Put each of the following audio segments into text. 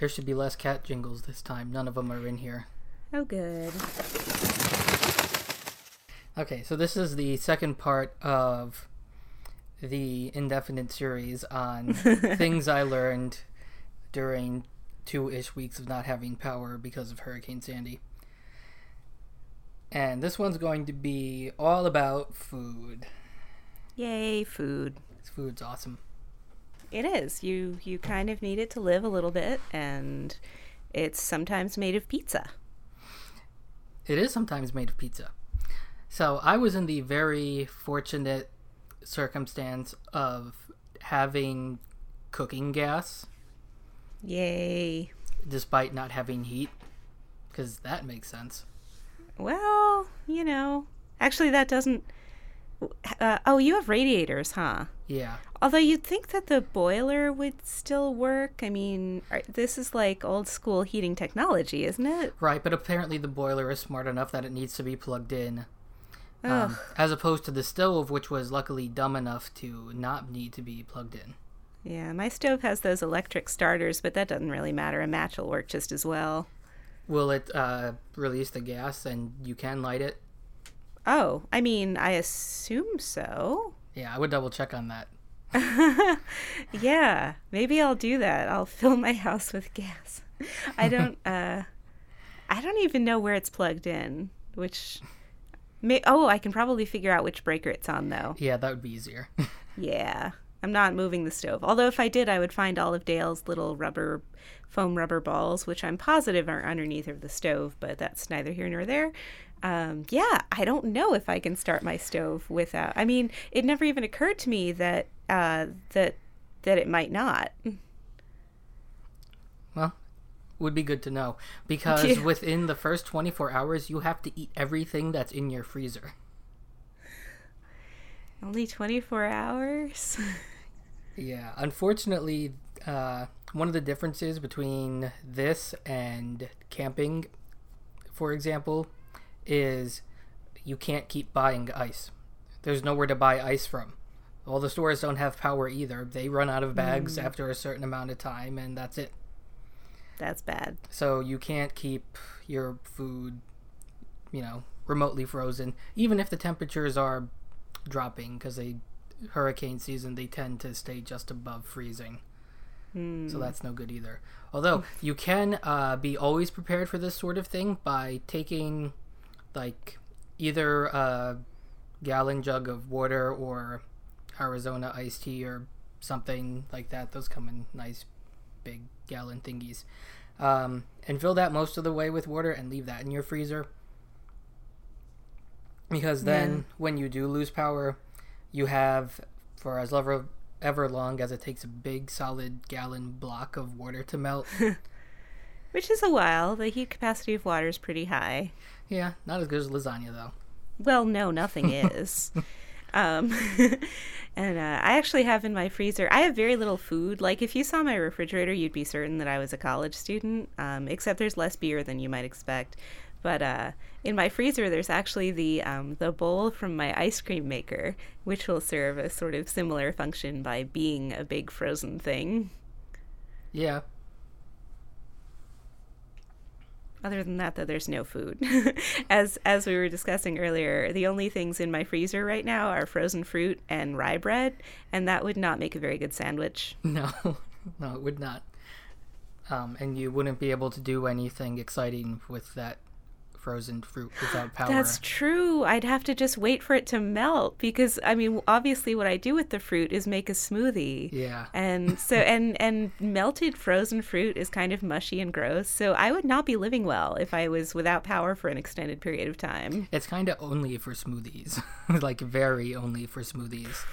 There should be less cat jingles this time. None of them are in here. Oh, good. Okay, so this is the second part of the indefinite series on things I learned during two ish weeks of not having power because of Hurricane Sandy. And this one's going to be all about food. Yay, food. This food's awesome. It is. You you kind of need it to live a little bit, and it's sometimes made of pizza. It is sometimes made of pizza. So I was in the very fortunate circumstance of having cooking gas Yay. despite not having heat because that makes sense. Well, you know, actually, that doesn't. Uh, oh, you have radiators, huh? Yeah. Although you'd think that the boiler would still work. I mean, this is like old school heating technology, isn't it? Right, but apparently the boiler is smart enough that it needs to be plugged in. Um, as opposed to the stove, which was luckily dumb enough to not need to be plugged in. Yeah, my stove has those electric starters, but that doesn't really matter. A match will work just as well. Will it uh, release the gas and you can light it? Oh, I mean, I assume so. Yeah, I would double check on that. Yeah, maybe I'll do that. I'll fill my house with gas. I don't uh I don't even know where it's plugged in, which may Oh, I can probably figure out which breaker it's on though. Yeah, that would be easier. Yeah. I'm not moving the stove. Although if I did, I would find all of Dale's little rubber foam rubber balls, which I'm positive are underneath of the stove, but that's neither here nor there. Um, yeah, I don't know if I can start my stove without. I mean, it never even occurred to me that uh, that that it might not. well, would be good to know because Yeah. within the first 24 hours, you have to eat everything that's in your freezer. Only 24 hours. Yeah, unfortunately, uh, one of the differences between this and camping, for example, is you can't keep buying ice. There's nowhere to buy ice from. All the stores don't have power either. They run out of bags after a certain amount of time, and that's it. That's bad. So you can't keep your food, you know, remotely frozen, even if the temperatures are dropping because they hurricane season they tend to stay just above freezing. So that's no good either. Although you can uh, be always prepared for this sort of thing by taking like either a gallon jug of water or Arizona iced tea or something like that. Those come in nice big gallon thingies. Um, and fill that most of the way with water and leave that in your freezer. Because then, Yeah. when you do lose power, you have for as ever, ever long as it takes a big solid gallon block of water to melt. Which is a while. The heat capacity of water is pretty high. Yeah, not as good as lasagna though. Well, no, nothing is. um, and uh, I actually have in my freezer, I have very little food. Like, if you saw my refrigerator, you'd be certain that I was a college student, um, except there's less beer than you might expect. But uh, in my freezer, there's actually the um, the bowl from my ice cream maker, which will serve a sort of similar function by being a big frozen thing. Yeah, Other than that, though, there's no food. as as we were discussing earlier, the only things in my freezer right now are frozen fruit and rye bread, and that would not make a very good sandwich. no, no, it would not. Um, and you wouldn't be able to do anything exciting with that frozen fruit without power. That's true. I'd have to just wait for it to melt because I mean, obviously, what I do with the fruit is make a smoothie. yeah. And so and and melted frozen fruit is kind of mushy and gross. So I would not be living well if I was without power for an extended period of time. It's kind of only for smoothies, like very only for smoothies.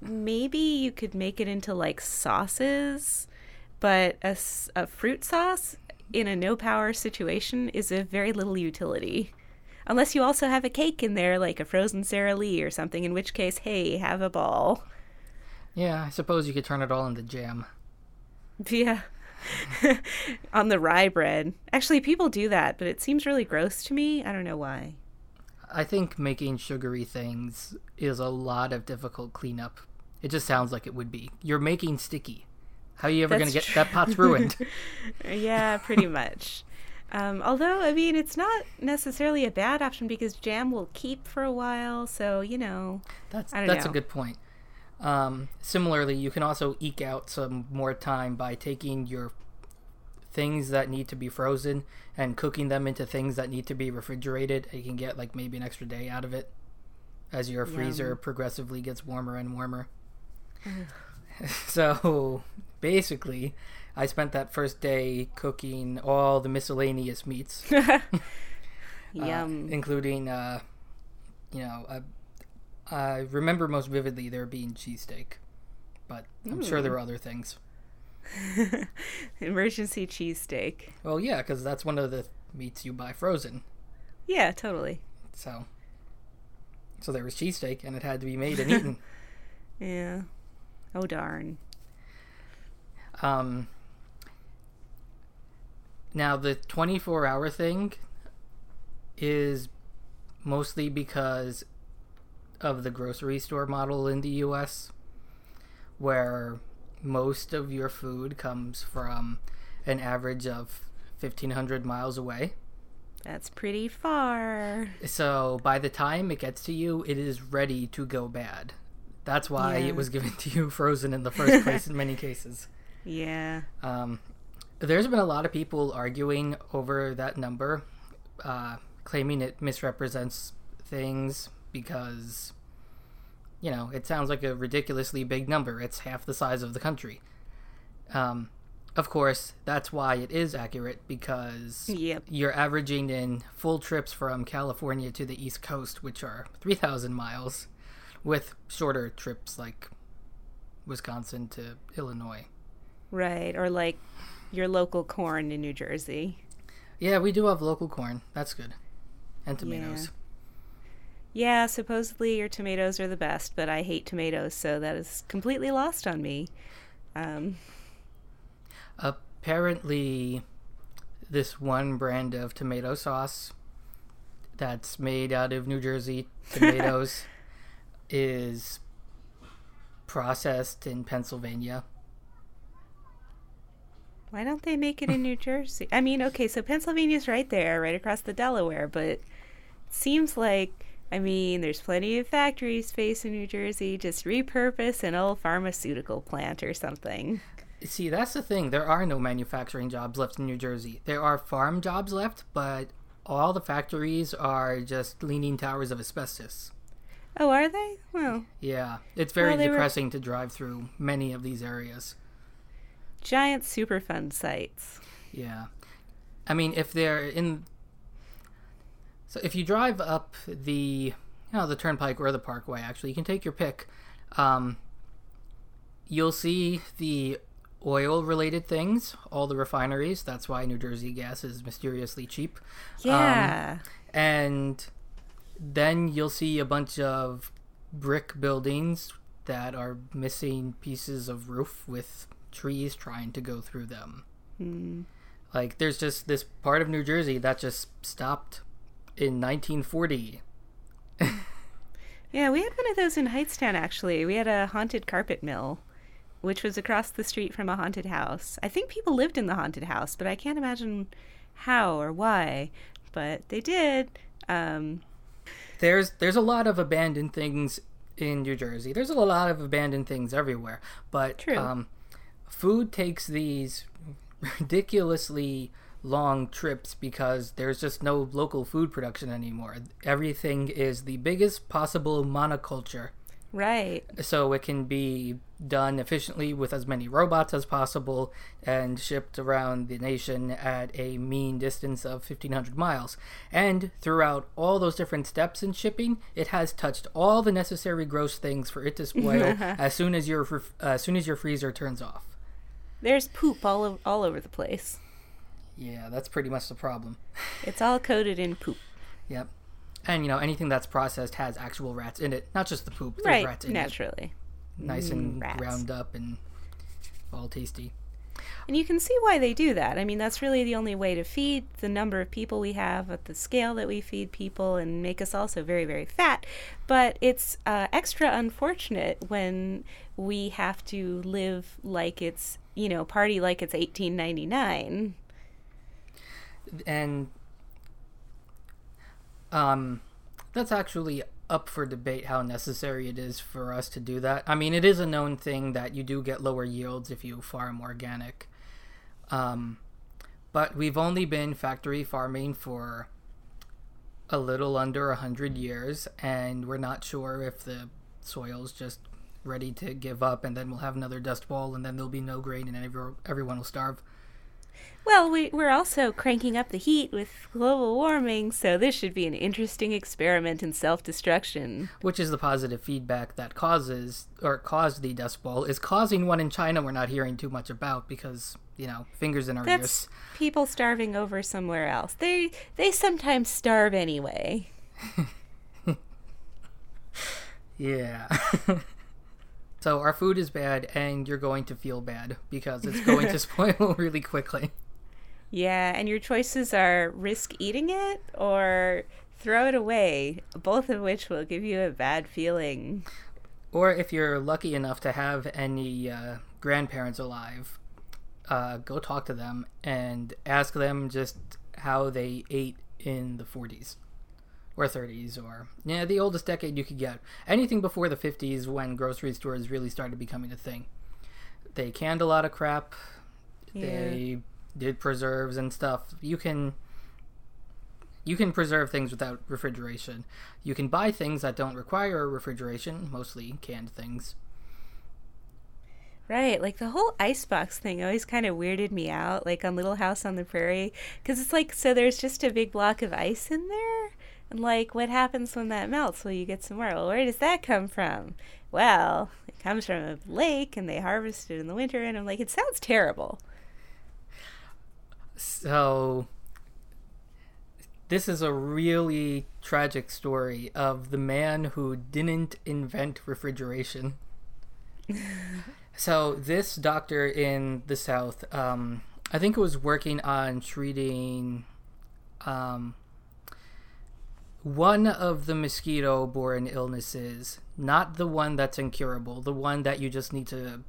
maybe you could make it into like sauces, but a fruit sauce in a no power situation is of very little utility. Unless you also have a cake in there, like a frozen Sara Lee or something, in which case, hey, have a ball. Yeah, I suppose you could turn it all into jam. Yeah. On the rye bread. Actually, people do that, but it seems really gross to me. I don't know why. I think making sugary things is a lot of difficult cleanup. It just sounds like it would be. You're making sticky. How are you ever going to get that pot's ruined? yeah, pretty much. Um, although, I mean, it's not necessarily a bad option because jam will keep for a while. So, you know, That's that's know. a good point. Um, similarly, you can also eke out some more time by taking your things that need to be frozen and cooking them into things that need to be refrigerated. You can get like maybe an extra day out of it as your freezer Yum. progressively gets warmer and warmer. so basically, I spent that first day cooking all the miscellaneous meats uh, yum. including uh, you know, I, I remember most vividly there being cheesesteak, but I'm sure there were other things. Emergency cheesesteak. Well, yeah, because that's one of the meats you buy frozen. Yeah, totally. So, so there was cheesesteak, and it had to be made and eaten. Yeah. Oh, darn. Um, now the 24 hour thing is mostly because of the grocery store model in the US where most of your food comes from an average of 1500 miles away. That's pretty far. So by the time it gets to you, it is ready to go bad. That's why Yeah. it was given to you frozen in the first place in many cases. Yeah. Um, there's been a lot of people arguing over that number, uh, claiming it misrepresents things because, you know, it sounds like a ridiculously big number. It's half the size of the country. Um, of course, that's why it is accurate because Yep. you're averaging in full trips from California to the East Coast, which are 3,000 miles, with shorter trips like Wisconsin to Illinois. Right. Or like your local corn in New Jersey. Yeah, we do have local corn. That's good. And tomatoes. Yeah, supposedly your tomatoes are the best, but I hate tomatoes, so that is completely lost on me. Um, Apparently, this one brand of tomato sauce that's made out of New Jersey tomatoes is processed in Pennsylvania. why don't they make it in New Jersey? I mean, okay, so Pennsylvania's right there, right across the Delaware, but it seems like, I mean, there's plenty of factory space in New Jersey. Just repurpose an old pharmaceutical plant or something. See, that's the thing. There are no manufacturing jobs left in New Jersey. There are farm jobs left, but all the factories are just leaning towers of asbestos. Oh, are they? Well, Yeah, it's very Well, they were- depressing to drive through many of these areas. giant Superfund sites. Yeah. I mean, if they're in. So if you drive up the, you know, the turnpike or the parkway, actually, you can take your pick. Um, you'll see the oil related things, all the refineries. That's why New Jersey gas is mysteriously cheap. Yeah. And then you'll see a bunch of brick buildings that are missing pieces of roof with trees trying to go through them. Hmm. Like, there's just this part of New Jersey that just stopped in 1940. Yeah, we had one of those in Hightstown actually. We had a haunted carpet mill, which was across the street from a haunted house. I think people lived in the haunted house, but I can't imagine how or why. But they did. Um, There's there's a lot of abandoned things in New Jersey. There's a lot of abandoned things everywhere. But True. Um, food takes these ridiculously long trips because there's just no local food production anymore. Everything is the biggest possible monoculture. right. so it can be done efficiently with as many robots as possible and shipped around the nation at a mean distance of 1500 miles and throughout all those different steps in shipping it has touched all the necessary gross things for it to spoil as soon as your as soon as your freezer turns off There's poop all o- all over the place. yeah that's pretty much the problem It's all coated in poop. yep and you know anything that's processed has actual rats in it not just the poop there's right. rats in it Naturally. Nice and rats. ground up and all tasty. And you can see why they do that. I mean, that's really the only way to feed the number of people we have at the scale that we feed people and make us also very, very fat. But it's uh, extra unfortunate when we have to live like it's, you know, party like it's 1899. And um, that's actually up for debate how necessary it is for us to do that. I mean, it is a known thing that you do get lower yields if you farm organic. Um, but we've only been factory farming for a little under a hundred years, and we're not sure if the soil's just ready to give up, and then we'll have another dust bowl, and then there'll be no grain, and every, everyone will starve. Well, we, we're also cranking up the heat with global warming, so this should be an interesting experiment in self destruction. Which is the positive feedback that causes, or caused the Dust Bowl, is causing one in China we're not hearing too much about because, you know, fingers in our That's ears. people starving over somewhere else. They they sometimes starve anyway. Yeah. so our food is bad, and you're going to feel bad because it's going to spoil really quickly. Yeah, and your choices are risk eating it or throw it away, both of which will give you a bad feeling. Or if you're lucky enough to have any uh, grandparents alive, uh, go talk to them and ask them just how they ate in the 40s or 30s or yeah the oldest decade you could get. Anything before the 50s when grocery stores really started becoming a thing. They canned a lot of crap. Yeah. they did preserves and stuff. You can you can preserve things without refrigeration. You can buy things that don't require refrigeration mostly canned things. Right, like the whole icebox thing always kind of weirded me out, like on Little House on the Prairie, because it's like so there's just a big block of ice in there, like what happens when that melts? Well, you get some more. Well, where does that come from? Well, it comes from a lake, and they harvest it in the winter, and I'm like, it sounds terrible. So this is a really tragic story of the man who didn't invent refrigeration. so this doctor in the south, um, I think, it was working on treating um, one of the mosquito-borne illnesses, not the one that's incurable, the one that you just need to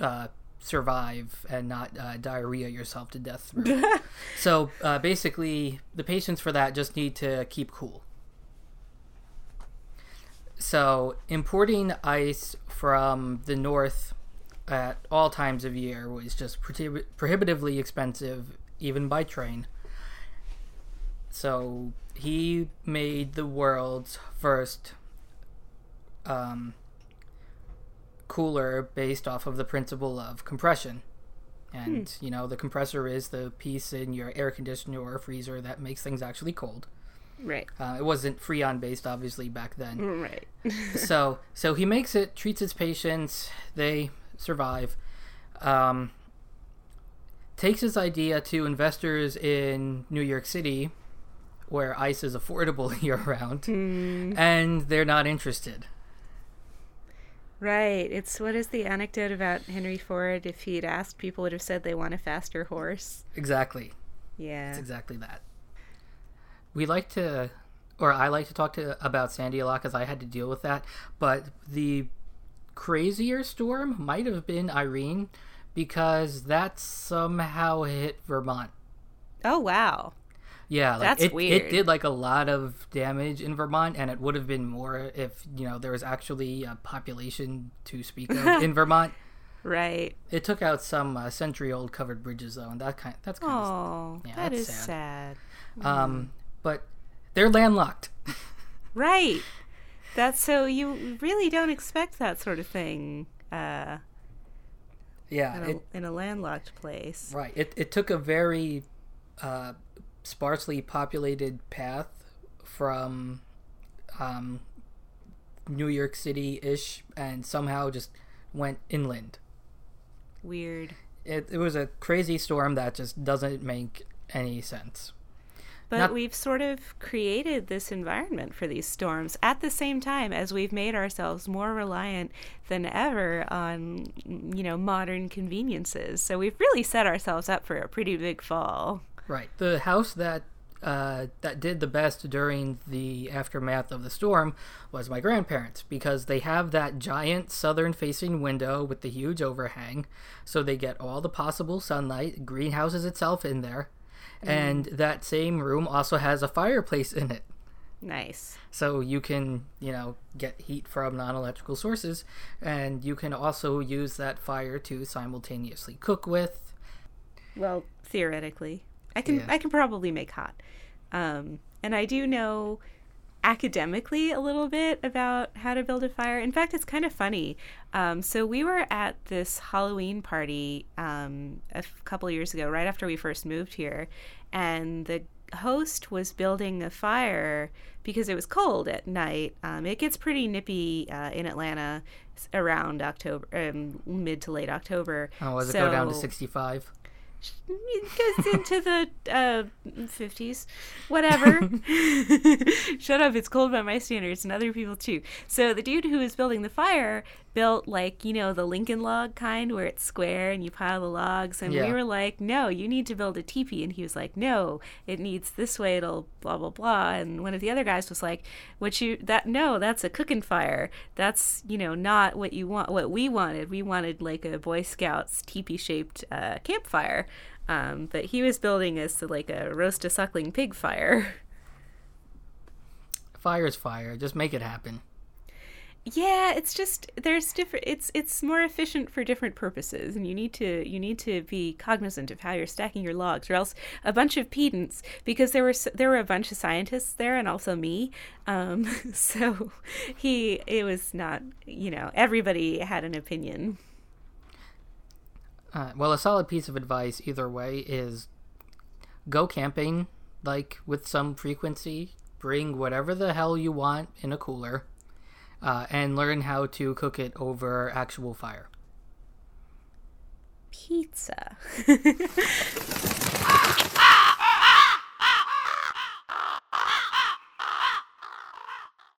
uh, survive and not uh, diarrhea yourself to death through. so uh, basically, the patients for that just need to keep cool. So importing ice from the north at all times of year was just prohib- prohibitively expensive, even by train. So he made the world's first um, cooler based off of the principle of compression. And, you know, the compressor is the piece in your air conditioner or freezer that makes things actually cold. Right. Uh, it wasn't Freon based, obviously, back then. Right. so, so he makes it, treats his patients, they survive. Um, takes his idea to investors in New York City, where ice is affordable year round, mm. and they're not interested. Right. It's what is the anecdote about Henry Ford? If he'd asked, people would have said they want a faster horse. Exactly. Yeah. It's exactly that. We like to, or I like to talk to about Sandy a lot because I had to deal with that. But the crazier storm might have been Irene because that somehow hit Vermont. Oh wow. Yeah, like That's it, weird. it did like a lot of damage in Vermont, and it would have been more if you know there was actually a population to speak of in Vermont. Right. It took out some uh, century-old covered bridges though, and that kind of, that's kind of Yeah, that that's is sad. sad. um, but they're landlocked. Right. That's so you really don't expect that sort of thing uh, yeah, in, a, it, in a landlocked place. right. It it took a very uh, sparsely populated path from um, New York City ish, and somehow just went inland. Weird. it, it was a crazy storm that just doesn't make any sense. but Not- we've sort of created this environment for these storms at the same time as we've made ourselves more reliant than ever on you know modern conveniences. So we've really set ourselves up for a pretty big fall. Right. The house that uh, that did the best during the aftermath of the storm was my grandparents because they have that giant southern facing window with the huge overhang, so they get all the possible sunlight. Greenhouses itself in there, and that same room also has a fireplace in it. Nice. So you can, you know, get heat from non-electrical sources, and you can also use that fire to simultaneously cook with. Well, theoretically, I can Yeah. I can probably make hot, um, and I do know academically a little bit about how to build a fire. In fact, it's kind of funny. Um, so we were at this Halloween party um, a f- couple years ago, right after we first moved here, and the host was building a fire because it was cold at night. Um, it gets pretty nippy uh, in Atlanta around October, um, mid to late October. Oh, does it go down to sixty-five? It goes into the uh, 50s whatever. Shut up it's cold by my standards and other people too. So the dude who is building the fire built like you know the lincoln log kind where it's square and you pile the logs. And Yeah. we were like no you need to build a teepee. And he was like no it needs this way it'll blah blah blah. And one of the other guys was like what you that no that's a cooking fire. That's you know not what you want what we wanted. We wanted like a boy scouts teepee shaped uh, campfire. Um, but he was building us like a roast a suckling pig fire. Fire's fire. Just make it happen. Yeah it's just there's different it's it's more efficient for different purposes and you need to you need to be cognizant of how you're stacking your logs or else a bunch of pedants because there were there were a bunch of scientists there and also me um so he it was not you know everybody had an opinion Uh, well, a solid piece of advice either way is go camping, like with some frequency. Bring whatever the hell you want in a cooler, uh, and learn how to cook it over actual fire. pizza